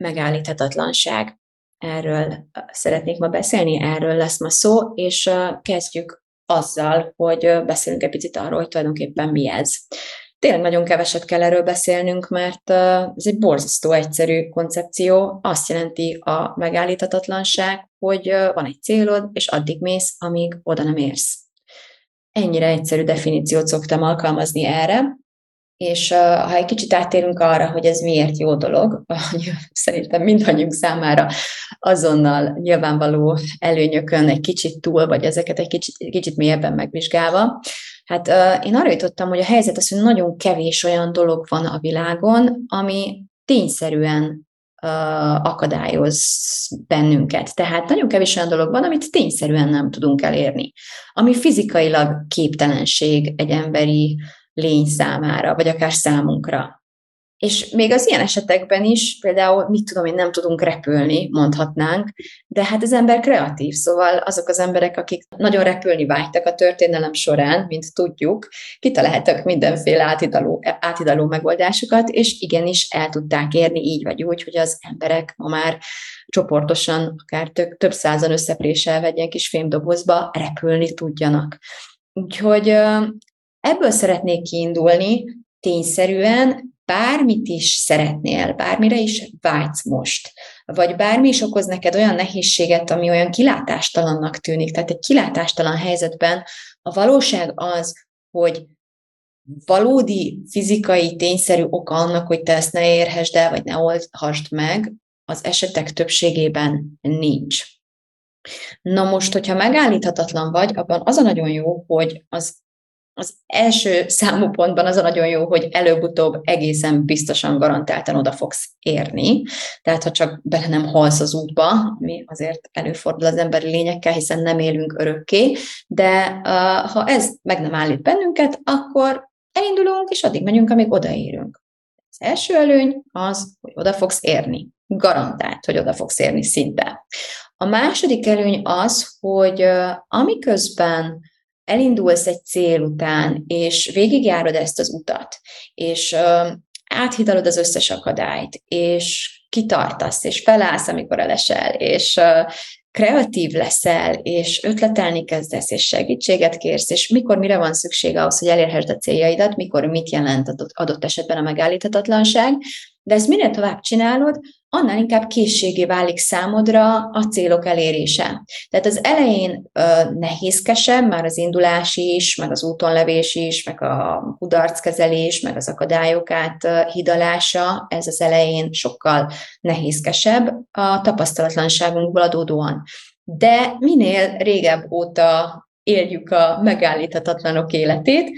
Megállíthatatlanság. Erről szeretnék ma beszélni, erről lesz ma szó, és kezdjük azzal, hogy beszélünk egy picit arról, hogy tulajdonképpen mi ez. Tényleg nagyon keveset kell erről beszélnünk, mert ez egy borzasztó egyszerű koncepció. Azt jelenti a megállíthatatlanság, hogy van egy célod, és addig mész, amíg oda nem érsz. Ennyire egyszerű definíciót szoktam alkalmazni erre, és ha egy kicsit áttérünk arra, hogy ez miért jó dolog, szerintem mindannyiunk számára azonnal nyilvánvaló előnyökön egy kicsit túl, vagy ezeket egy kicsit, kicsit mélyebben megvizsgálva, hát én arra jutottam, hogy a helyzet az, hogy nagyon kevés olyan dolog van a világon, ami tényszerűen akadályoz bennünket. Tehát nagyon kevés olyan dolog van, amit tényszerűen nem tudunk elérni. Ami fizikailag képtelenség egy emberi lény számára, vagy akár számunkra. És még az ilyen esetekben is, például, mit tudom én, nem tudunk repülni, mondhatnánk, de hát az ember kreatív, szóval azok az emberek, akik nagyon repülni vágytak a történelem során, mint tudjuk, kitaláltak mindenféle átidaló, átidaló megoldásokat, és igenis el tudták érni így vagy úgy, hogy az emberek ma már csoportosan, akár több, több százan összepréselve egy ilyen kis fémdobozba repülni tudjanak. Úgyhogy Ebből szeretnék kiindulni, tényszerűen bármit is szeretnél, bármire is vágysz most, vagy bármi is okoz neked olyan nehézséget, ami olyan kilátástalannak tűnik, tehát egy kilátástalan helyzetben a valóság az, hogy valódi fizikai, tényszerű oka annak, hogy te ezt ne érhesd el, vagy ne oldhasd meg, az esetek többségében nincs. Na most, hogyha megállíthatatlan vagy, abban az a nagyon jó, hogy az az első számú pontban az a nagyon jó, hogy előbb-utóbb egészen biztosan garantáltan oda fogsz érni. Tehát, ha csak bele nem halsz az útba, ami azért előfordul az emberi lényekkel, hiszen nem élünk örökké, de uh, ha ez meg nem állít bennünket, akkor elindulunk, és addig megyünk, amíg odaérünk. Az első előny az, hogy oda fogsz érni. Garantált, hogy oda fogsz érni szinte. A második előny az, hogy uh, amiközben elindulsz egy cél után, és végigjárod ezt az utat, és áthidalod az összes akadályt, és kitartasz, és felállsz, amikor elesel, és kreatív leszel, és ötletelni kezdesz, és segítséget kérsz, és mikor mire van szükség ahhoz, hogy elérhessd a céljaidat, mikor mit jelent adott esetben a megállíthatatlanság, de ezt minél tovább csinálod, annál inkább készségé válik számodra a célok elérése. Tehát az elején ö, nehézkesebb, már az indulás is, meg az útonlevés is, meg a kudarckezelés, meg az akadályok áthidalása, ez az elején sokkal nehézkesebb a tapasztalatlanságunkból adódóan. De minél régebb óta éljük a megállíthatatlanok életét,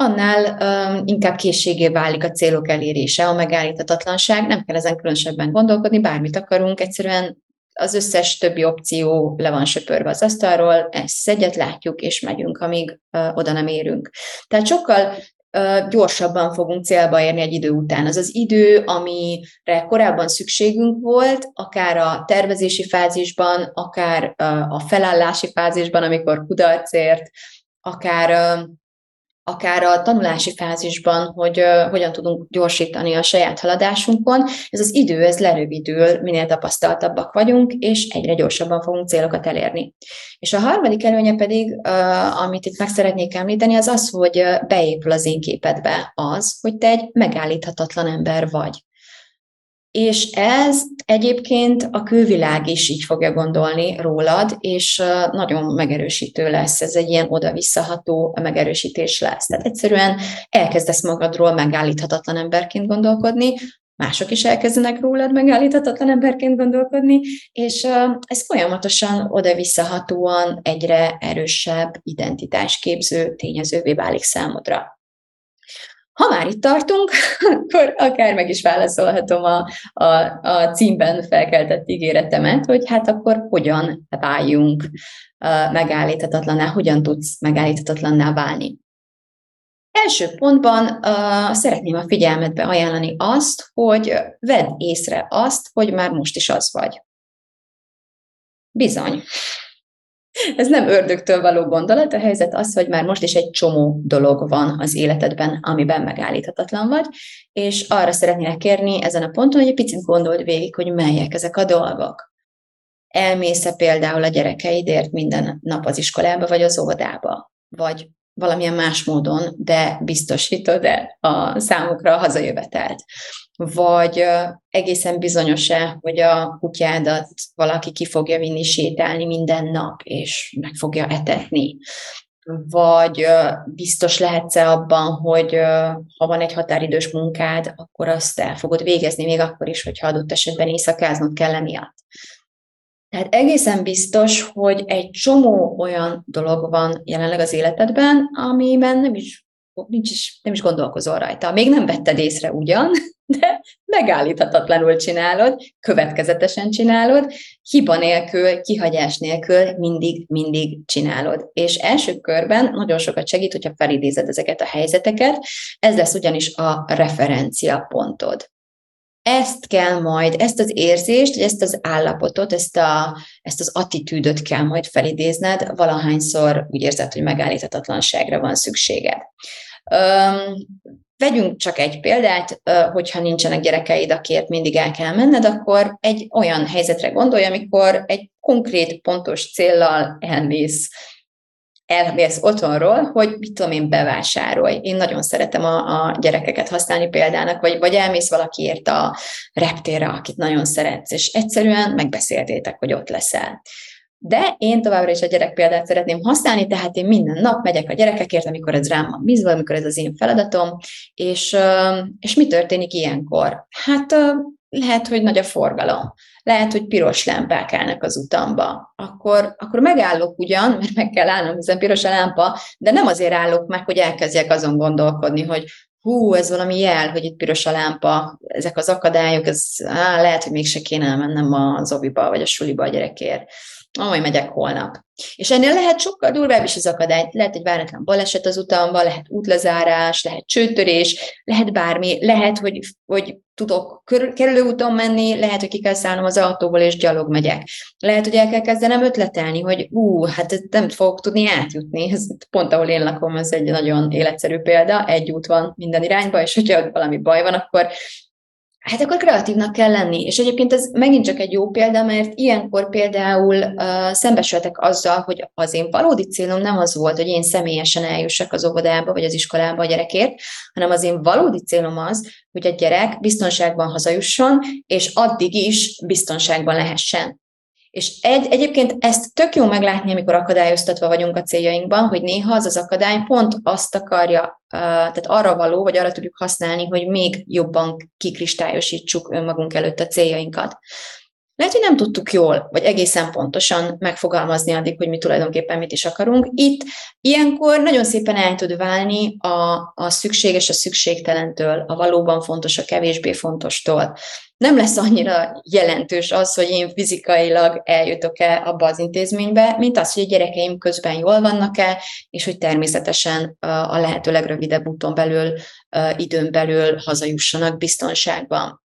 annál um, inkább készségé válik a célok elérése, a megállíthatatlanság. Nem kell ezen különösebben gondolkodni, bármit akarunk, egyszerűen az összes többi opció le van söpörve az asztalról, ezt egyet látjuk, és megyünk, amíg uh, oda nem érünk. Tehát sokkal gyorsabban fogunk célba érni egy idő után. Az az idő, amire korábban szükségünk volt, akár a tervezési fázisban, akár a felállási fázisban, amikor kudarcért, akár akár a tanulási fázisban, hogy hogyan tudunk gyorsítani a saját haladásunkon. Ez az idő, ez lerövidül, minél tapasztaltabbak vagyunk, és egyre gyorsabban fogunk célokat elérni. És a harmadik előnye pedig, amit itt meg szeretnék említeni, az az, hogy beépül az én képedbe az, hogy te egy megállíthatatlan ember vagy. És ez egyébként a külvilág is így fogja gondolni rólad, és nagyon megerősítő lesz. Ez egy ilyen oda-visszaható megerősítés lesz. Tehát egyszerűen elkezdesz magadról megállíthatatlan emberként gondolkodni, mások is elkezdenek rólad megállíthatatlan emberként gondolkodni, és ez folyamatosan oda-visszahatóan egyre erősebb identitásképző tényezővé válik számodra. Ha már itt tartunk, akkor akár meg is válaszolhatom a, a, a címben felkeltett ígéretemet, hogy hát akkor hogyan váljunk megállíthatatlaná, hogyan tudsz megállíthatatlanná válni. Első pontban uh, szeretném a figyelmetbe ajánlani azt, hogy vedd észre azt, hogy már most is az vagy. Bizony. Ez nem ördögtől való gondolat, a helyzet az, hogy már most is egy csomó dolog van az életedben, amiben megállíthatatlan vagy, és arra szeretnélek kérni ezen a ponton, hogy egy picit gondold végig, hogy melyek ezek a dolgok. Elmész-e például a gyerekeidért minden nap az iskolába vagy az óvodába? Vagy valamilyen más módon, de biztosítod-e a számukra a hazajövetelt? Vagy egészen bizonyos-e, hogy a kutyádat valaki ki fogja vinni sétálni minden nap, és meg fogja etetni? Vagy biztos lehetsz-e abban, hogy ha van egy határidős munkád, akkor azt el fogod végezni, még akkor is, hogyha adott esetben éjszakáznod kell emiatt. Tehát egészen biztos, hogy egy csomó olyan dolog van jelenleg az életedben, amiben nem is, nincs is, nem is gondolkozol rajta. Még nem vetted észre ugyan, de megállíthatatlanul csinálod, következetesen csinálod, hiba nélkül, kihagyás nélkül mindig, mindig csinálod. És első körben nagyon sokat segít, hogyha felidézed ezeket a helyzeteket, ez lesz ugyanis a referencia pontod ezt kell majd, ezt az érzést, ezt az állapotot, ezt, a, ezt az attitűdöt kell majd felidézned, valahányszor úgy érzed, hogy megállíthatatlanságra van szükséged. Um, vegyünk csak egy példát, hogyha nincsenek gyerekeid, akiért mindig el kell menned, akkor egy olyan helyzetre gondolj, amikor egy konkrét, pontos céllal elmész elmész otthonról, hogy mit tudom én, bevásárolj. Én nagyon szeretem a, a gyerekeket használni példának, vagy, vagy elmész valakiért a reptérre, akit nagyon szeretsz, és egyszerűen megbeszéltétek, hogy ott leszel. De én továbbra is a gyerek példát szeretném használni, tehát én minden nap megyek a gyerekekért, amikor ez rám van bízva, amikor ez az én feladatom, és, és mi történik ilyenkor? Hát lehet, hogy nagy a forgalom lehet, hogy piros lámpák állnak az utamba. Akkor, akkor megállok ugyan, mert meg kell állnom, hiszen piros a lámpa, de nem azért állok meg, hogy elkezdjek azon gondolkodni, hogy hú, ez valami jel, hogy itt piros a lámpa, ezek az akadályok, ez á, lehet, hogy mégse kéne elmennem az oviba vagy a suliba a gyerekért majd megyek holnap. És ennél lehet sokkal durvább is az akadály. Lehet egy váratlan baleset az utamban, lehet útlezárás, lehet csőtörés, lehet bármi, lehet, hogy, hogy tudok kerülőúton menni, lehet, hogy ki kell szállnom az autóból, és gyalog megyek. Lehet, hogy el kell kezdenem ötletelni, hogy ú, hát nem fogok tudni átjutni. Ez pont ahol én lakom, ez egy nagyon életszerű példa, egy út van minden irányba, és hogyha valami baj van, akkor Hát akkor kreatívnak kell lenni. És egyébként ez megint csak egy jó példa, mert ilyenkor például uh, szembesültek azzal, hogy az én valódi célom nem az volt, hogy én személyesen eljussak az óvodába vagy az iskolába a gyerekért, hanem az én valódi célom az, hogy a gyerek biztonságban hazajusson, és addig is biztonságban lehessen. És egy, egyébként ezt tök jó meglátni, amikor akadályoztatva vagyunk a céljainkban, hogy néha az az akadály pont azt akarja, tehát arra való, vagy arra tudjuk használni, hogy még jobban kikristályosítsuk önmagunk előtt a céljainkat. Lehet, hogy nem tudtuk jól, vagy egészen pontosan megfogalmazni addig, hogy mi tulajdonképpen mit is akarunk. Itt ilyenkor nagyon szépen el tud válni a, a szükséges a szükségtelentől, a valóban fontos a kevésbé fontostól. Nem lesz annyira jelentős az, hogy én fizikailag eljutok-e abba az intézménybe, mint az, hogy a gyerekeim közben jól vannak-e, és hogy természetesen a lehető legrövidebb úton belül, időn belül hazajussanak biztonságban.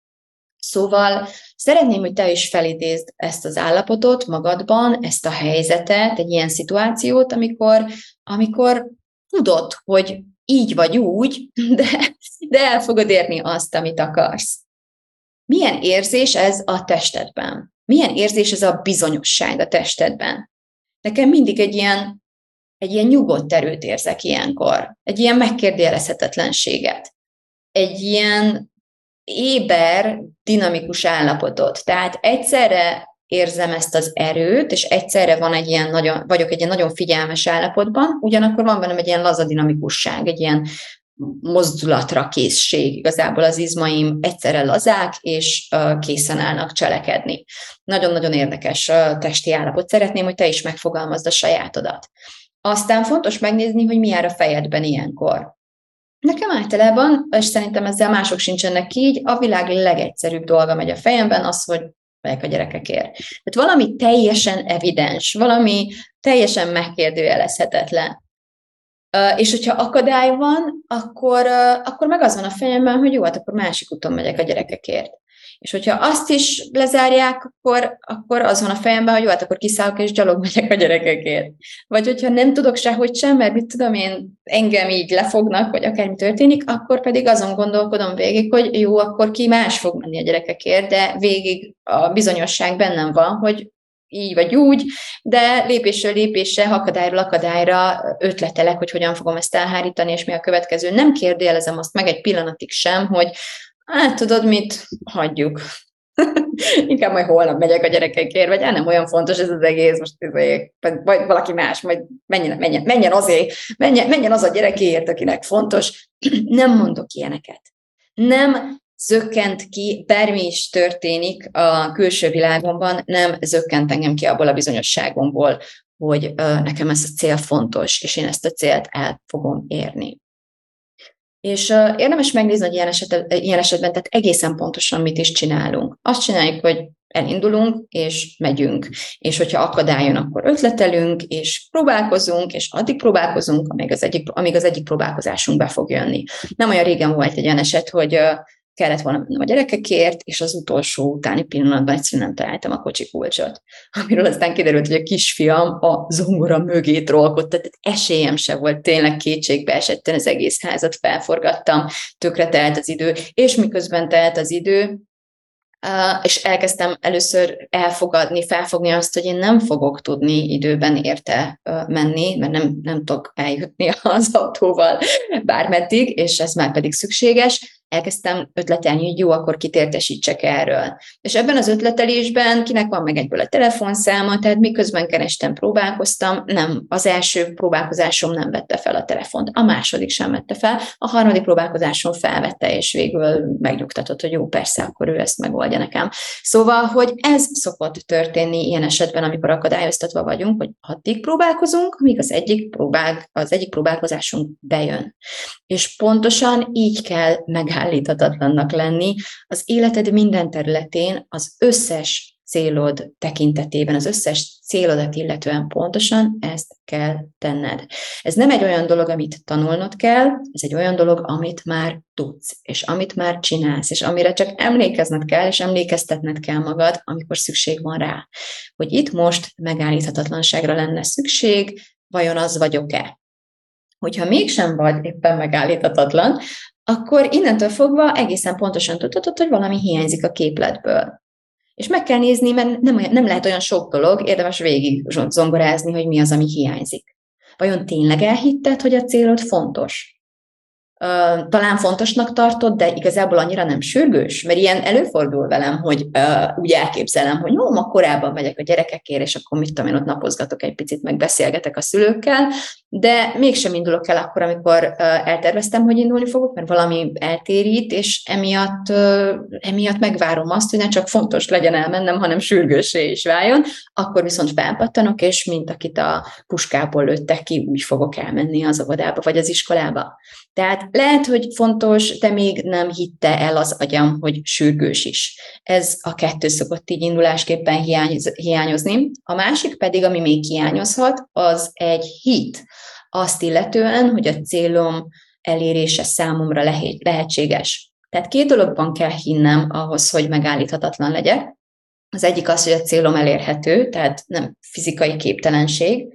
Szóval szeretném, hogy te is felidézd ezt az állapotot magadban, ezt a helyzetet, egy ilyen szituációt, amikor, amikor tudod, hogy így vagy úgy, de, de el fogod érni azt, amit akarsz. Milyen érzés ez a testedben? Milyen érzés ez a bizonyosság a testedben? Nekem mindig egy ilyen, egy ilyen nyugodt erőt érzek ilyenkor, egy ilyen megkérdőjelezhetetlenséget, egy ilyen éber, dinamikus állapotot. Tehát egyszerre érzem ezt az erőt, és egyszerre van egy ilyen nagyon, vagyok egy ilyen nagyon figyelmes állapotban, ugyanakkor van bennem egy ilyen laza dinamikusság, egy ilyen mozdulatra készség. Igazából az izmaim egyszerre lazák, és készen állnak cselekedni. Nagyon-nagyon érdekes testi állapot. Szeretném, hogy te is megfogalmazd a sajátodat. Aztán fontos megnézni, hogy mi jár a fejedben ilyenkor. Nekem általában, és szerintem ezzel mások sincsenek így, a világ legegyszerűbb dolga megy a fejemben, az, hogy megyek a gyerekekért. Tehát valami teljesen evidens, valami teljesen megkérdőjelezhetetlen. És hogyha akadály van, akkor, akkor meg az van a fejemben, hogy jó, hát akkor másik úton megyek a gyerekekért. És hogyha azt is lezárják, akkor, akkor az van a fejemben, hogy jó, hát akkor kiszállok és gyalog megyek a gyerekekért. Vagy hogyha nem tudok sehogy sem, mert mit tudom én, engem így lefognak, vagy akármi történik, akkor pedig azon gondolkodom végig, hogy jó, akkor ki más fog menni a gyerekekért, de végig a bizonyosság bennem van, hogy így vagy úgy, de lépésről lépésre, akadályról akadályra ötletelek, hogy hogyan fogom ezt elhárítani, és mi a következő. Nem kérdőjelezem azt meg egy pillanatig sem, hogy hát tudod mit, hagyjuk. Inkább majd holnap megyek a gyerekekért, vagy nem olyan fontos ez az egész, most izé, vagy valaki más, majd menjen, menjen, menjen azért, menjen, menjen az a gyerekéért, akinek fontos. Nem mondok ilyeneket. Nem zökkent ki, bármi is történik a külső világomban, nem zökkent engem ki abból a bizonyosságomból, hogy nekem ez a cél fontos, és én ezt a célt el fogom érni. És uh, érdemes megnézni, hogy ilyen, eset, ilyen esetben, tehát egészen pontosan mit is csinálunk. Azt csináljuk, hogy elindulunk, és megyünk. És hogyha akadályon, akkor ötletelünk, és próbálkozunk, és addig próbálkozunk, amíg az egyik, amíg az egyik próbálkozásunk be fog jönni. Nem olyan régen volt egy olyan eset, hogy uh, kellett volna mennem a gyerekekért, és az utolsó utáni pillanatban egyszerűen nem találtam a kocsi kulcsot. Amiről aztán kiderült, hogy a kisfiam a zongora mögé trollkodott, tehát esélyem se volt, tényleg kétségbe esetten az egész házat felforgattam, tökre telt az idő, és miközben telt az idő, és elkezdtem először elfogadni, felfogni azt, hogy én nem fogok tudni időben érte menni, mert nem, nem tudok eljutni az autóval bármeddig, és ez már pedig szükséges, elkezdtem ötletelni, hogy jó, akkor kit értesítsek erről. És ebben az ötletelésben kinek van meg egyből a telefonszáma, tehát miközben kerestem, próbálkoztam, nem, az első próbálkozásom nem vette fel a telefont, a második sem vette fel, a harmadik próbálkozásom felvette, és végül megnyugtatott, hogy jó, persze, akkor ő ezt megoldja nekem. Szóval, hogy ez szokott történni ilyen esetben, amikor akadályoztatva vagyunk, hogy addig próbálkozunk, míg az egyik, próbál, az egyik próbálkozásunk bejön. És pontosan így kell megállni megállíthatatlannak lenni az életed minden területén, az összes célod tekintetében, az összes célodat illetően pontosan ezt kell tenned. Ez nem egy olyan dolog, amit tanulnod kell, ez egy olyan dolog, amit már tudsz, és amit már csinálsz, és amire csak emlékezned kell, és emlékeztetned kell magad, amikor szükség van rá. Hogy itt most megállíthatatlanságra lenne szükség, vajon az vagyok-e? Hogyha mégsem vagy éppen megállíthatatlan, akkor innentől fogva egészen pontosan tudhatod, hogy valami hiányzik a képletből. És meg kell nézni, mert nem, nem lehet olyan sok dolog, érdemes végig zongorázni, hogy mi az, ami hiányzik. Vajon tényleg elhitted, hogy a célod fontos? Talán fontosnak tartod, de igazából annyira nem sürgős, mert ilyen előfordul velem, hogy uh, úgy elképzelem, hogy jó, ma korábban megyek a gyerekekért, és akkor mit tudom én, ott napozgatok egy picit, meg beszélgetek a szülőkkel, de mégsem indulok el akkor, amikor uh, elterveztem, hogy indulni fogok, mert valami eltérít, és emiatt, uh, emiatt megvárom azt, hogy ne csak fontos legyen elmennem, hanem sürgősé is váljon, akkor viszont felpattanok, és mint akit a puskából lőttek ki, úgy fogok elmenni az óvodába vagy az iskolába. Tehát lehet, hogy fontos, de még nem hitte el az agyam, hogy sürgős is. Ez a kettő szokott így indulásképpen hiányoz, hiányozni. A másik pedig, ami még hiányozhat, az egy hit. Azt illetően, hogy a célom elérése számomra lehetséges. Tehát két dologban kell hinnem ahhoz, hogy megállíthatatlan legyek. Az egyik az, hogy a célom elérhető, tehát nem fizikai képtelenség,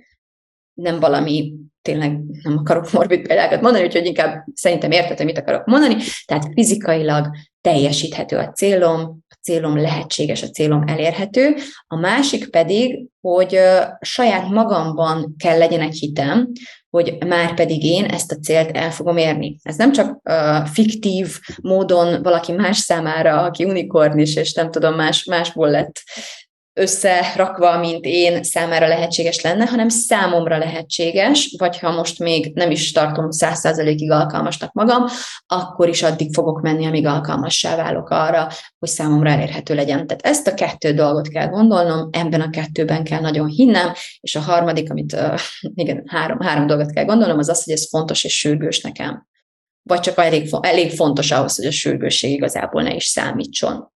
nem valami tényleg nem akarok morbid példákat mondani, úgyhogy inkább szerintem érted, mit akarok mondani. Tehát fizikailag teljesíthető a célom, a célom lehetséges, a célom elérhető. A másik pedig, hogy saját magamban kell legyen egy hitem, hogy már pedig én ezt a célt el fogom érni. Ez nem csak uh, fiktív módon valaki más számára, aki unikornis, és nem tudom, más, másból lett összerakva, mint én számára lehetséges lenne, hanem számomra lehetséges, vagy ha most még nem is tartom száz százalékig alkalmasnak magam, akkor is addig fogok menni, amíg alkalmassá válok arra, hogy számomra elérhető legyen. Tehát ezt a kettő dolgot kell gondolnom, ebben a kettőben kell nagyon hinnem, és a harmadik, amit uh, igen, három, három dolgot kell gondolnom, az az, hogy ez fontos és sürgős nekem. vagy csak elég, elég fontos ahhoz, hogy a sürgősség igazából ne is számítson.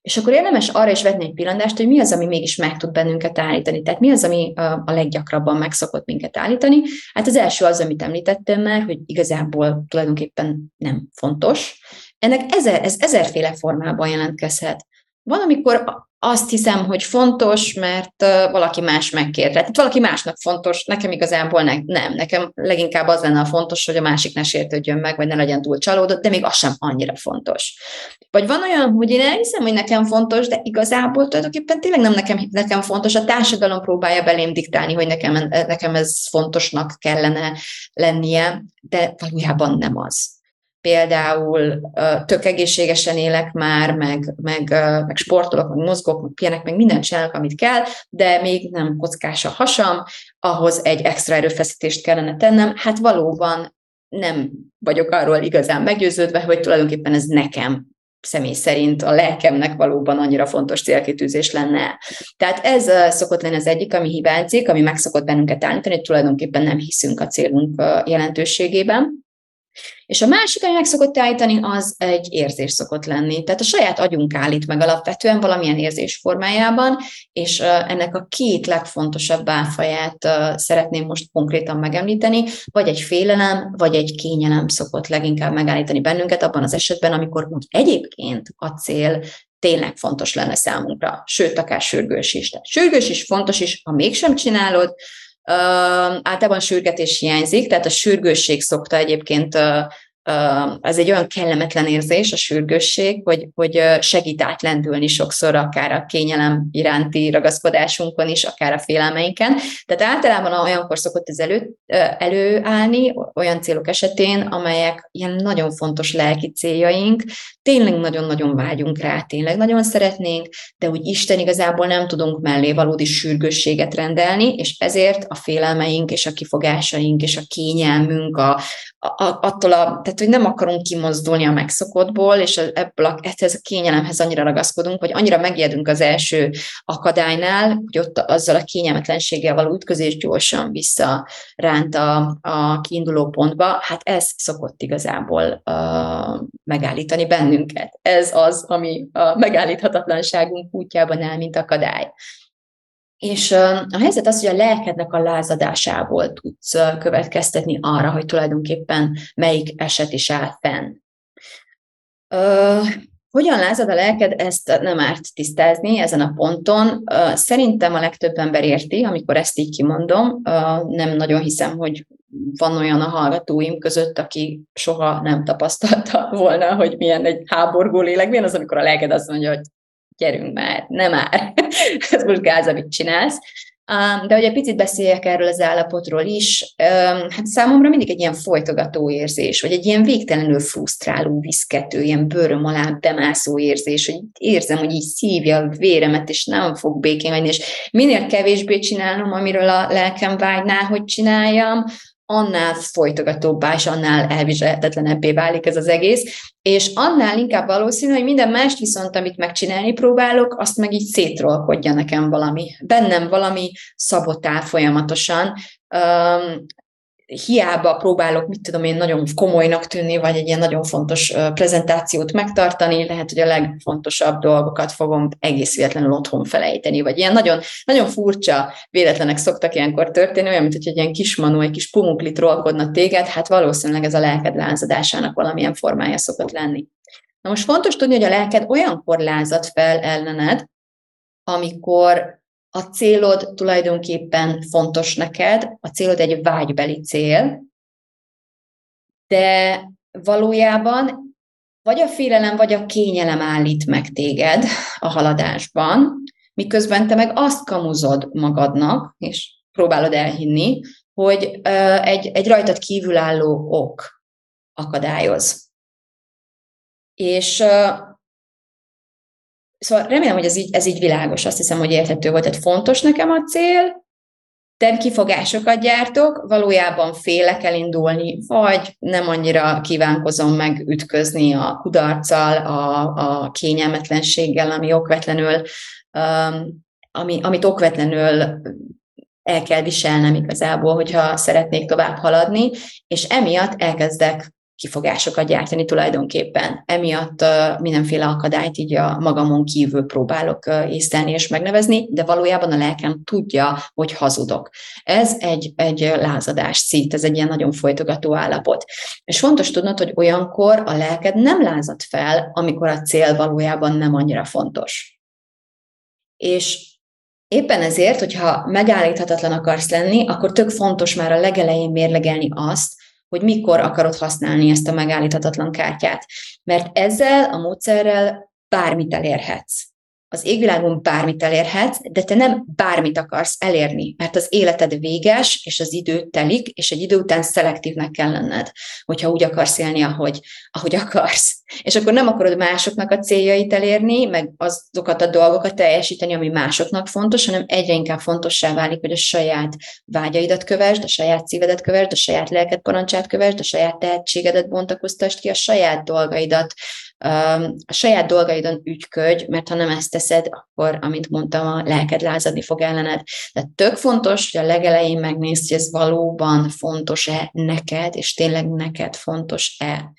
És akkor érdemes arra is vetni egy pillantást, hogy mi az, ami mégis meg tud bennünket állítani. Tehát mi az, ami a leggyakrabban megszokott minket állítani. Hát az első az, amit említettem már, hogy igazából tulajdonképpen nem fontos. Ennek ezer, ez ezerféle formában jelentkezhet. Van, amikor azt hiszem, hogy fontos, mert valaki más megkér. Tehát valaki másnak fontos, nekem igazából ne, nem. Nekem leginkább az lenne a fontos, hogy a másik ne sértődjön meg, vagy ne legyen túl csalódott, de még az sem annyira fontos. Vagy van olyan, hogy én elhiszem, hogy nekem fontos, de igazából tulajdonképpen tényleg nem nekem, nekem fontos. A társadalom próbálja belém diktálni, hogy nekem, nekem ez fontosnak kellene lennie, de valójában nem az például tök egészségesen élek már, meg, meg, meg sportolok, meg mozgok, meg pihenek, meg mindent csinálok, amit kell, de még nem kockás a hasam, ahhoz egy extra erőfeszítést kellene tennem. Hát valóban nem vagyok arról igazán meggyőződve, hogy tulajdonképpen ez nekem személy szerint a lelkemnek valóban annyira fontos célkitűzés lenne. Tehát ez szokott lenni az egyik, ami hibázik, ami meg szokott bennünket állítani, hogy tulajdonképpen nem hiszünk a célunk jelentőségében. És a másik, ami meg szokott állítani, az egy érzés szokott lenni. Tehát a saját agyunk állít meg alapvetően valamilyen érzés formájában, és ennek a két legfontosabb áfaját szeretném most konkrétan megemlíteni, vagy egy félelem, vagy egy kényelem szokott leginkább megállítani bennünket abban az esetben, amikor úgy egyébként a cél tényleg fontos lenne számunkra, sőt, akár sürgős is. Tehát sürgős is fontos is, ha mégsem csinálod, általában sürgetés hiányzik, tehát a sürgősség szokta egyébként ez egy olyan kellemetlen érzés, a sürgősség, hogy, hogy segít átlendülni sokszor akár a kényelem iránti ragaszkodásunkon is, akár a félelmeinken. Tehát általában olyankor szokott ez elő, előállni, olyan célok esetén, amelyek ilyen nagyon fontos lelki céljaink, tényleg nagyon-nagyon vágyunk rá, tényleg nagyon szeretnénk, de úgy Isten igazából nem tudunk mellé valódi sürgősséget rendelni, és ezért a félelmeink és a kifogásaink és a kényelmünk, a, attól a, tehát hogy nem akarunk kimozdulni a megszokottból, és ebből a, ehhez a kényelemhez annyira ragaszkodunk, hogy annyira megijedünk az első akadálynál, hogy ott azzal a kényelmetlenséggel való ütközés gyorsan visszaránt a, a kiinduló pontba, hát ez szokott igazából uh, megállítani bennünket. Ez az, ami a megállíthatatlanságunk útjában áll, mint akadály. És a helyzet az, hogy a lelkednek a lázadásából tudsz következtetni arra, hogy tulajdonképpen melyik eset is áll fenn. Hogyan lázad a lelked, ezt nem árt tisztázni ezen a ponton. Szerintem a legtöbb ember érti, amikor ezt így kimondom. Nem nagyon hiszem, hogy van olyan a hallgatóim között, aki soha nem tapasztalta volna, hogy milyen egy háborgó lélek, milyen az, amikor a lelked azt mondja, hogy gyerünk már, nem már, ez most gáz, amit csinálsz. De hogy egy picit beszéljek erről az állapotról is, hát számomra mindig egy ilyen folytogató érzés, vagy egy ilyen végtelenül frusztráló, viszkető, ilyen bőröm alá bemászó érzés, hogy érzem, hogy így szívja a véremet, és nem fog békén hagyni, és minél kevésbé csinálom, amiről a lelkem vágyná, hogy csináljam, annál folytogatóbbá és annál elviselhetetlenebbé válik ez az egész, és annál inkább valószínű, hogy minden mást viszont, amit megcsinálni próbálok, azt meg így szétrolkodja nekem valami. Bennem valami szabotál folyamatosan, hiába próbálok, mit tudom én, nagyon komolynak tűnni, vagy egy ilyen nagyon fontos prezentációt megtartani, lehet, hogy a legfontosabb dolgokat fogom egész véletlenül otthon felejteni, vagy ilyen nagyon, nagyon furcsa véletlenek szoktak ilyenkor történni, olyan, mint hogy egy ilyen kismanó, egy kis pumuklit rolkodna téged, hát valószínűleg ez a lelked lázadásának valamilyen formája szokott lenni. Na most fontos tudni, hogy a lelked olyankor lázad fel ellened, amikor a célod tulajdonképpen fontos neked, a célod egy vágybeli cél, de valójában vagy a félelem, vagy a kényelem állít meg téged a haladásban, miközben te meg azt kamuzod magadnak, és próbálod elhinni, hogy egy, egy rajtad kívülálló ok akadályoz. És Szóval remélem, hogy ez így, ez így világos, azt hiszem, hogy érthető volt. Tehát fontos nekem a cél, de kifogásokat gyártok, valójában félek elindulni, vagy nem annyira kívánkozom meg ütközni a kudarccal, a, a kényelmetlenséggel, ami okvetlenül, um, ami, amit okvetlenül el kell viselnem igazából, hogyha szeretnék tovább haladni, és emiatt elkezdek kifogásokat gyártani tulajdonképpen. Emiatt mindenféle akadályt így a magamon kívül próbálok észlelni és megnevezni, de valójában a lelkem tudja, hogy hazudok. Ez egy, egy lázadás szít, ez egy ilyen nagyon folytogató állapot. És fontos tudnod, hogy olyankor a lelked nem lázad fel, amikor a cél valójában nem annyira fontos. És Éppen ezért, hogyha megállíthatatlan akarsz lenni, akkor tök fontos már a legelején mérlegelni azt, hogy mikor akarod használni ezt a megállíthatatlan kártyát. Mert ezzel a módszerrel bármit elérhetsz az égvilágon bármit elérhetsz, de te nem bármit akarsz elérni, mert az életed véges, és az idő telik, és egy idő után szelektívnek kell lenned, hogyha úgy akarsz élni, ahogy, ahogy akarsz. És akkor nem akarod másoknak a céljait elérni, meg azokat a dolgokat teljesíteni, ami másoknak fontos, hanem egyre inkább fontossá válik, hogy a saját vágyaidat kövesd, a saját szívedet kövesd, a saját lelked parancsát kövesd, a saját tehetségedet bontakoztasd ki, a saját dolgaidat a saját dolgaidon ügyködj, mert ha nem ezt teszed, akkor, amint mondtam, a lelked lázadni fog ellened. De tök fontos, hogy a legelején megnézd, hogy ez valóban fontos-e neked, és tényleg neked fontos-e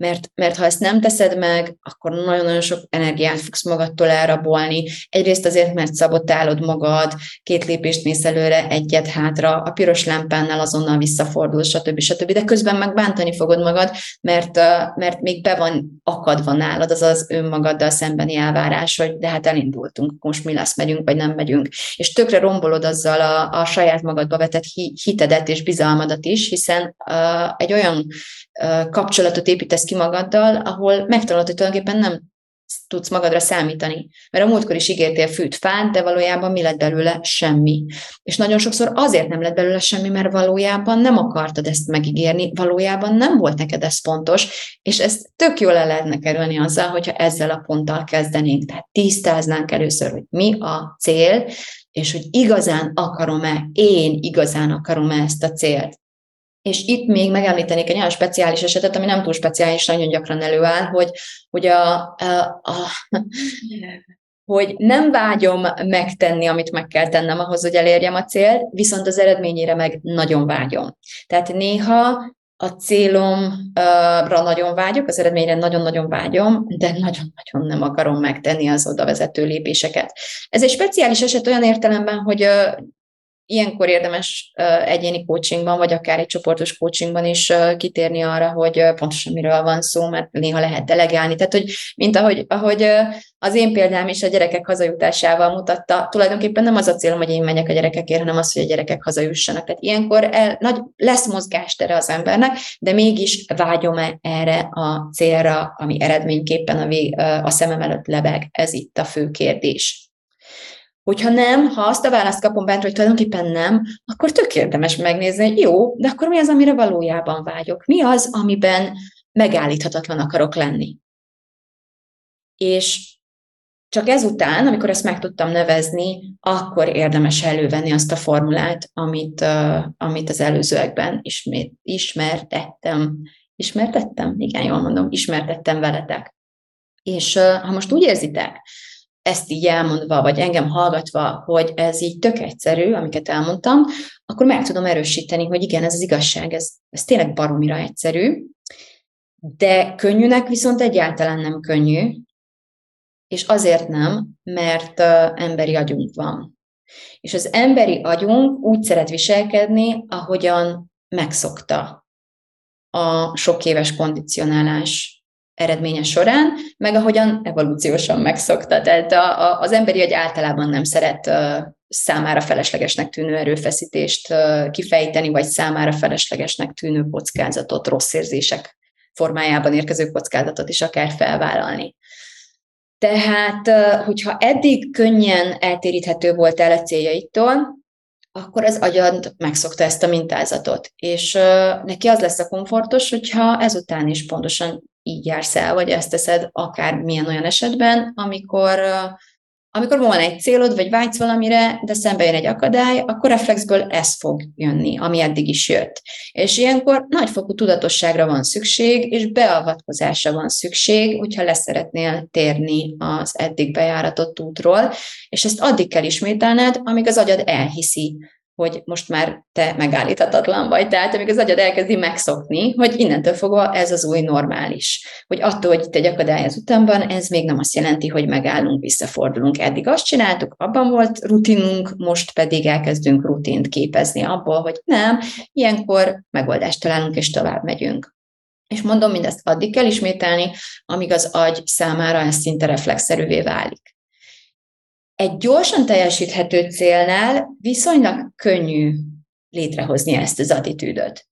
mert, mert ha ezt nem teszed meg, akkor nagyon-nagyon sok energiát fogsz magadtól elrabolni. Egyrészt azért, mert szabotálod magad, két lépést mész előre, egyet hátra, a piros lámpánnál azonnal visszafordul, stb. stb. De közben meg bántani fogod magad, mert, mert még be van akadva nálad az az önmagaddal szembeni elvárás, hogy de hát elindultunk, most mi lesz, megyünk, vagy nem megyünk. És tökre rombolod azzal a, a saját magadba vetett hitedet és bizalmadat is, hiszen uh, egy olyan uh, kapcsolatot építesz ki magaddal, ahol megtanulod, hogy tulajdonképpen nem tudsz magadra számítani. Mert a múltkor is ígértél fűt fát, de valójában mi lett belőle? Semmi. És nagyon sokszor azért nem lett belőle semmi, mert valójában nem akartad ezt megígérni, valójában nem volt neked ez fontos, és ezt tök jól el lehetne kerülni azzal, hogyha ezzel a ponttal kezdenénk. Tehát tisztáznánk először, hogy mi a cél, és hogy igazán akarom-e, én igazán akarom-e ezt a célt. És itt még megemlítenék egy olyan speciális esetet, ami nem túl speciális, nagyon gyakran előáll, hogy, hogy, a, a, a, hogy nem vágyom megtenni, amit meg kell tennem ahhoz, hogy elérjem a célt, viszont az eredményére meg nagyon vágyom. Tehát néha a célomra nagyon vágyok, az eredményre nagyon-nagyon vágyom, de nagyon-nagyon nem akarom megtenni az oda vezető lépéseket. Ez egy speciális eset olyan értelemben, hogy ilyenkor érdemes egyéni coachingban, vagy akár egy csoportos coachingban is kitérni arra, hogy pontosan miről van szó, mert néha lehet delegálni. Tehát, hogy mint ahogy, ahogy az én példám is a gyerekek hazajutásával mutatta, tulajdonképpen nem az a célom, hogy én menjek a gyerekekért, hanem az, hogy a gyerekek hazajussanak. Tehát ilyenkor el, nagy, lesz mozgástere az embernek, de mégis vágyom-e erre a célra, ami eredményképpen a, vég, a szemem előtt lebeg? Ez itt a fő kérdés. Hogyha nem, ha azt a választ kapom bent, hogy tulajdonképpen nem, akkor tök érdemes megnézni, jó, de akkor mi az, amire valójában vágyok? Mi az, amiben megállíthatatlan akarok lenni? És csak ezután, amikor ezt meg tudtam nevezni, akkor érdemes elővenni azt a formulát, amit, uh, amit az előzőekben ismét ismertettem. Ismertettem? Igen, jól mondom, ismertettem veletek. És uh, ha most úgy érzitek, ezt így elmondva, vagy engem hallgatva, hogy ez így tök egyszerű, amiket elmondtam, akkor meg tudom erősíteni, hogy igen, ez az igazság, ez, ez tényleg baromira egyszerű, de könnyűnek viszont egyáltalán nem könnyű, és azért nem, mert emberi agyunk van. És az emberi agyunk úgy szeret viselkedni, ahogyan megszokta a sok éves kondicionálás eredménye során, meg ahogyan evolúciósan megszokta. Tehát a, a, az emberi agy általában nem szeret számára feleslegesnek tűnő erőfeszítést kifejteni, vagy számára feleslegesnek tűnő kockázatot, rossz érzések formájában érkező kockázatot is akár felvállalni. Tehát, hogyha eddig könnyen eltéríthető volt el a céljaitól, akkor az agyad megszokta ezt a mintázatot. És neki az lesz a komfortos, hogyha ezután is pontosan így jársz el, vagy ezt teszed akár milyen olyan esetben, amikor, amikor van egy célod, vagy vágysz valamire, de szembe jön egy akadály, akkor reflexből ez fog jönni, ami eddig is jött. És ilyenkor nagyfokú tudatosságra van szükség, és beavatkozásra van szükség, hogyha leszeretnél térni az eddig bejáratott útról, és ezt addig kell ismételned, amíg az agyad elhiszi, hogy most már te megállíthatatlan vagy, tehát amíg az agyad elkezdi megszokni, hogy innentől fogva ez az új normális. Hogy attól, hogy itt egy akadály az utamban, ez még nem azt jelenti, hogy megállunk, visszafordulunk. Eddig azt csináltuk, abban volt rutinunk, most pedig elkezdünk rutint képezni abból, hogy nem, ilyenkor megoldást találunk és tovább megyünk. És mondom, mindezt addig kell ismételni, amíg az agy számára ez szinte reflexzerűvé válik. Egy gyorsan teljesíthető célnál viszonylag könnyű létrehozni ezt az attitűdöt.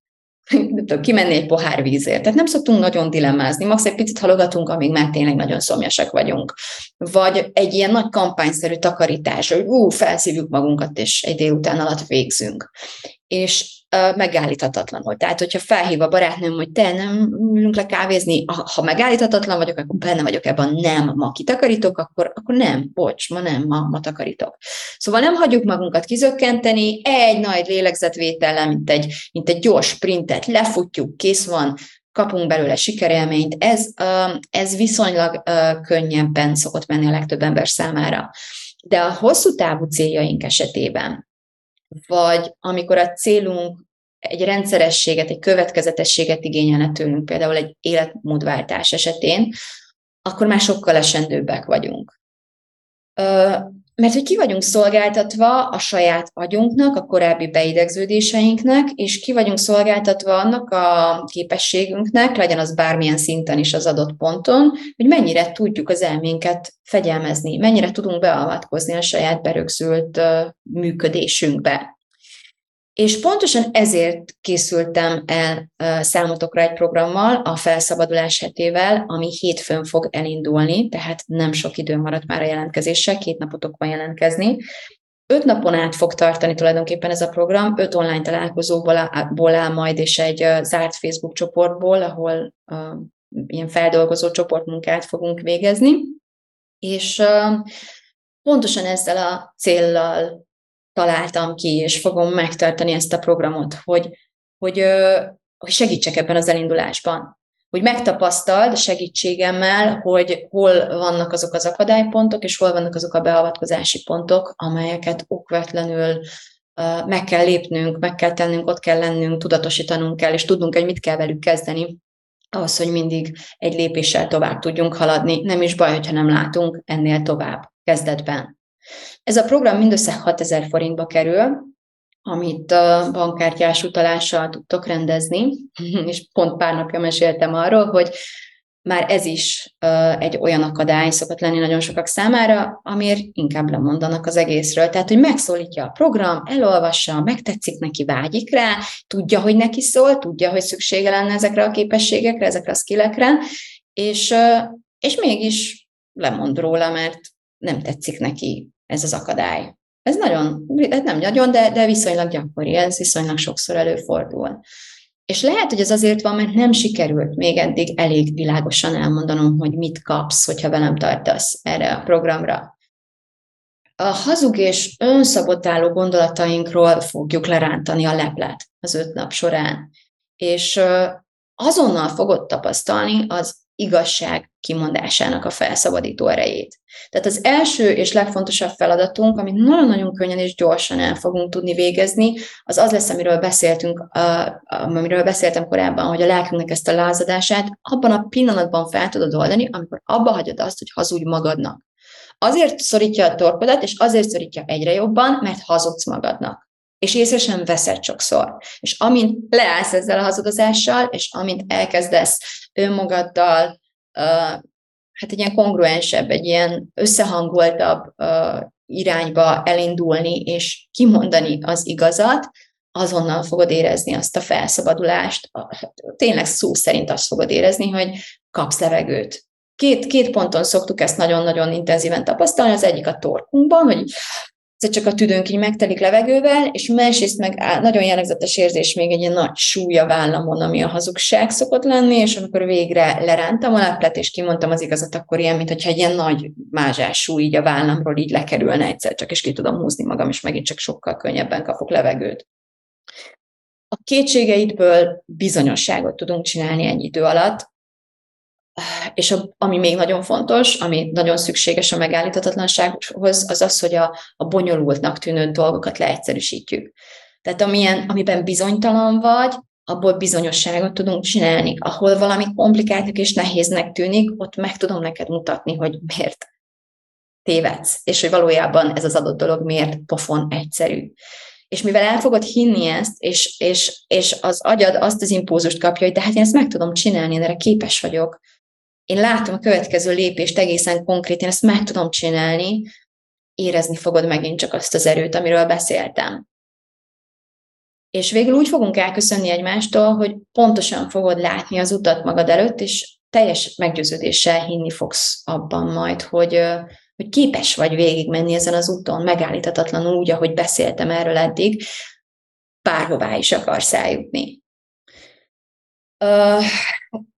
kimenni egy pohár vízért. Tehát nem szoktunk nagyon dilemmázni, max egy picit halogatunk, amíg már tényleg nagyon szomjasak vagyunk. Vagy egy ilyen nagy kampányszerű takarítás, hogy ú, felszívjuk magunkat, és egy délután alatt végzünk. És megállíthatatlanul. Tehát, hogyha felhív a barátnőm, hogy te nem ülünk le kávézni, ha megállíthatatlan vagyok, akkor benne vagyok ebben, nem, ma kitakarítok, akkor, akkor nem, bocs, ma nem, ma, ma takarítok. Szóval nem hagyjuk magunkat kizökkenteni, egy nagy lélegzetvétellel, mint egy, mint egy gyors sprintet, lefutjuk, kész van, kapunk belőle sikerélményt, ez, ez viszonylag könnyebben szokott menni a legtöbb ember számára. De a hosszú távú céljaink esetében, vagy amikor a célunk egy rendszerességet, egy következetességet igényelne tőlünk, például egy életmódváltás esetén, akkor már sokkal esendőbbek vagyunk. Mert hogy ki vagyunk szolgáltatva a saját agyunknak, a korábbi beidegződéseinknek, és ki vagyunk szolgáltatva annak a képességünknek, legyen az bármilyen szinten is az adott ponton, hogy mennyire tudjuk az elménket fegyelmezni, mennyire tudunk beavatkozni a saját berögzült működésünkbe. És pontosan ezért készültem el számotokra egy programmal, a felszabadulás hetével, ami hétfőn fog elindulni, tehát nem sok idő maradt már a jelentkezésre, két napotok van jelentkezni. Öt napon át fog tartani tulajdonképpen ez a program, öt online találkozóból áll majd, és egy zárt Facebook csoportból, ahol ilyen feldolgozó csoportmunkát fogunk végezni. És pontosan ezzel a céllal találtam ki, és fogom megtartani ezt a programot, hogy, hogy, hogy segítsek ebben az elindulásban. Hogy megtapasztald segítségemmel, hogy hol vannak azok az akadálypontok, és hol vannak azok a beavatkozási pontok, amelyeket okvetlenül meg kell lépnünk, meg kell tennünk, ott kell lennünk, tudatosítanunk kell, és tudnunk, hogy mit kell velük kezdeni, ahhoz, hogy mindig egy lépéssel tovább tudjunk haladni. Nem is baj, hogyha nem látunk ennél tovább kezdetben. Ez a program mindössze 6000 forintba kerül, amit a bankkártyás utalással tudtok rendezni, és pont pár napja meséltem arról, hogy már ez is egy olyan akadály szokott lenni nagyon sokak számára, amiért inkább lemondanak az egészről. Tehát, hogy megszólítja a program, elolvassa, megtetszik neki, vágyik rá, tudja, hogy neki szól, tudja, hogy szüksége lenne ezekre a képességekre, ezekre a skillekre, és, és mégis lemond róla, mert nem tetszik neki ez az akadály. Ez nagyon, ez nem nagyon, de, de viszonylag gyakori, ez viszonylag sokszor előfordul. És lehet, hogy ez azért van, mert nem sikerült még eddig elég világosan elmondanom, hogy mit kapsz, hogyha velem tartasz erre a programra. A hazug és önszabotáló gondolatainkról fogjuk lerántani a leplet az öt nap során. És azonnal fogod tapasztalni az igazság kimondásának a felszabadító erejét. Tehát az első és legfontosabb feladatunk, amit nagyon-nagyon könnyen és gyorsan el fogunk tudni végezni, az az lesz, amiről beszéltünk, amiről beszéltem korábban, hogy a lelkünknek ezt a lázadását abban a pillanatban fel tudod oldani, amikor abba hagyod azt, hogy hazudj magadnak. Azért szorítja a torkodat, és azért szorítja egyre jobban, mert hazudsz magadnak és észre sem veszed sokszor. És amint leállsz ezzel a hazudozással, és amint elkezdesz önmagaddal hát egy ilyen kongruensebb, egy ilyen összehangoltabb irányba elindulni, és kimondani az igazat, azonnal fogod érezni azt a felszabadulást, tényleg szó szerint azt fogod érezni, hogy kapsz levegőt. Két, két ponton szoktuk ezt nagyon-nagyon intenzíven tapasztalni, az egyik a torkunkban, hogy egyszer csak a tüdőnk így megtelik levegővel, és másrészt meg nagyon jellegzetes érzés még egy ilyen nagy súly a vállamon, ami a hazugság szokott lenni, és amikor végre lerántam a leplet, és kimondtam az igazat, akkor ilyen, mintha egy ilyen nagy mázsás súly így a vállamról így lekerülne egyszer csak, és ki tudom húzni magam, és megint csak sokkal könnyebben kapok levegőt. A kétségeidből bizonyosságot tudunk csinálni ennyi idő alatt, és a, ami még nagyon fontos, ami nagyon szükséges a megállíthatatlansághoz, az az, hogy a, a bonyolultnak tűnő dolgokat leegyszerűsítjük. Tehát amilyen, amiben bizonytalan vagy, abból bizonyosságot tudunk csinálni. Ahol valami komplikáltnak és nehéznek tűnik, ott meg tudom neked mutatni, hogy miért tévedsz, és hogy valójában ez az adott dolog miért pofon egyszerű. És mivel el fogod hinni ezt, és, és, és az agyad azt az impulzust kapja, hogy de hát én ezt meg tudom csinálni, én erre képes vagyok, én látom a következő lépést egészen konkrét, én ezt meg tudom csinálni, érezni fogod megint csak azt az erőt, amiről beszéltem. És végül úgy fogunk elköszönni egymástól, hogy pontosan fogod látni az utat magad előtt, és teljes meggyőződéssel hinni fogsz abban majd, hogy, hogy képes vagy végigmenni ezen az úton, megállíthatatlanul úgy, ahogy beszéltem erről eddig, bárhová is akarsz eljutni.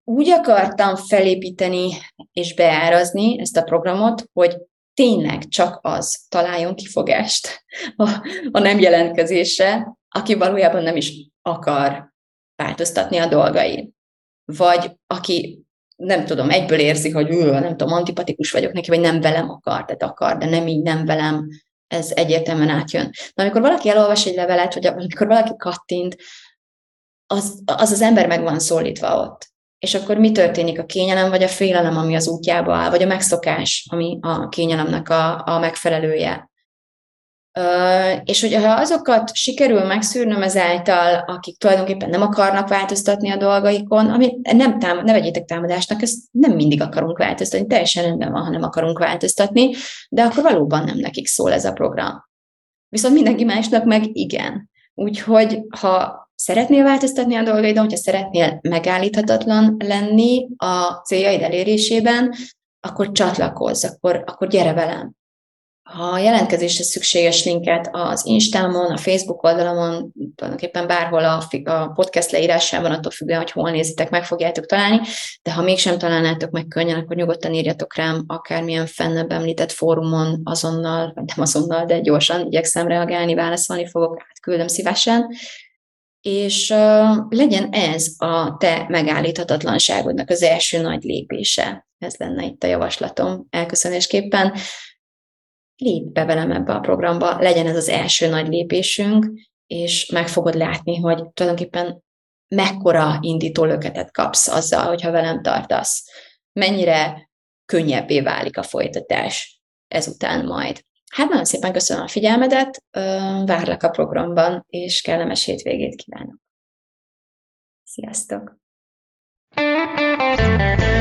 Úgy akartam felépíteni és beárazni ezt a programot, hogy tényleg csak az találjon kifogást a, a nem jelentkezésre, aki valójában nem is akar változtatni a dolgain. Vagy aki nem tudom, egyből érzi, hogy ő, nem tudom, antipatikus vagyok neki, vagy nem velem akar, tehát akar, de nem így, nem velem, ez egyértelműen átjön. De amikor valaki elolvas egy levelet, vagy amikor valaki kattint, az az, az ember meg van szólítva ott. És akkor mi történik? A kényelem vagy a félelem, ami az útjába áll, vagy a megszokás, ami a kényelemnek a, a megfelelője. És hogyha azokat sikerül megszűrnöm ezáltal, akik tulajdonképpen nem akarnak változtatni a dolgaikon, ami nem tám- ne vegyétek támadásnak, ezt nem mindig akarunk változtatni, teljesen rendben van, ha nem akarunk változtatni, de akkor valóban nem nekik szól ez a program. Viszont mindenki másnak meg igen. Úgyhogy ha szeretnél változtatni a dolgaidon, hogyha szeretnél megállíthatatlan lenni a céljaid elérésében, akkor csatlakozz, akkor, akkor gyere velem. Ha a jelentkezésre szükséges linket az Instámon, a Facebook oldalamon, tulajdonképpen bárhol a, a podcast leírásában, attól függően, hogy hol nézitek, meg fogjátok találni, de ha mégsem találnátok meg könnyen, akkor nyugodtan írjatok rám akármilyen fennebb említett fórumon azonnal, vagy nem azonnal, de gyorsan igyekszem reagálni, válaszolni fogok, átküldöm szívesen, és legyen ez a te megállíthatatlanságodnak az első nagy lépése. Ez lenne itt a javaslatom elköszönésképpen lépj be velem ebbe a programba, legyen ez az első nagy lépésünk, és meg fogod látni, hogy tulajdonképpen mekkora indító löketet kapsz azzal, hogyha velem tartasz. Mennyire könnyebbé válik a folytatás ezután majd. Hát nagyon szépen köszönöm a figyelmedet, várlak a programban, és kellemes hétvégét kívánok. Sziasztok! thank you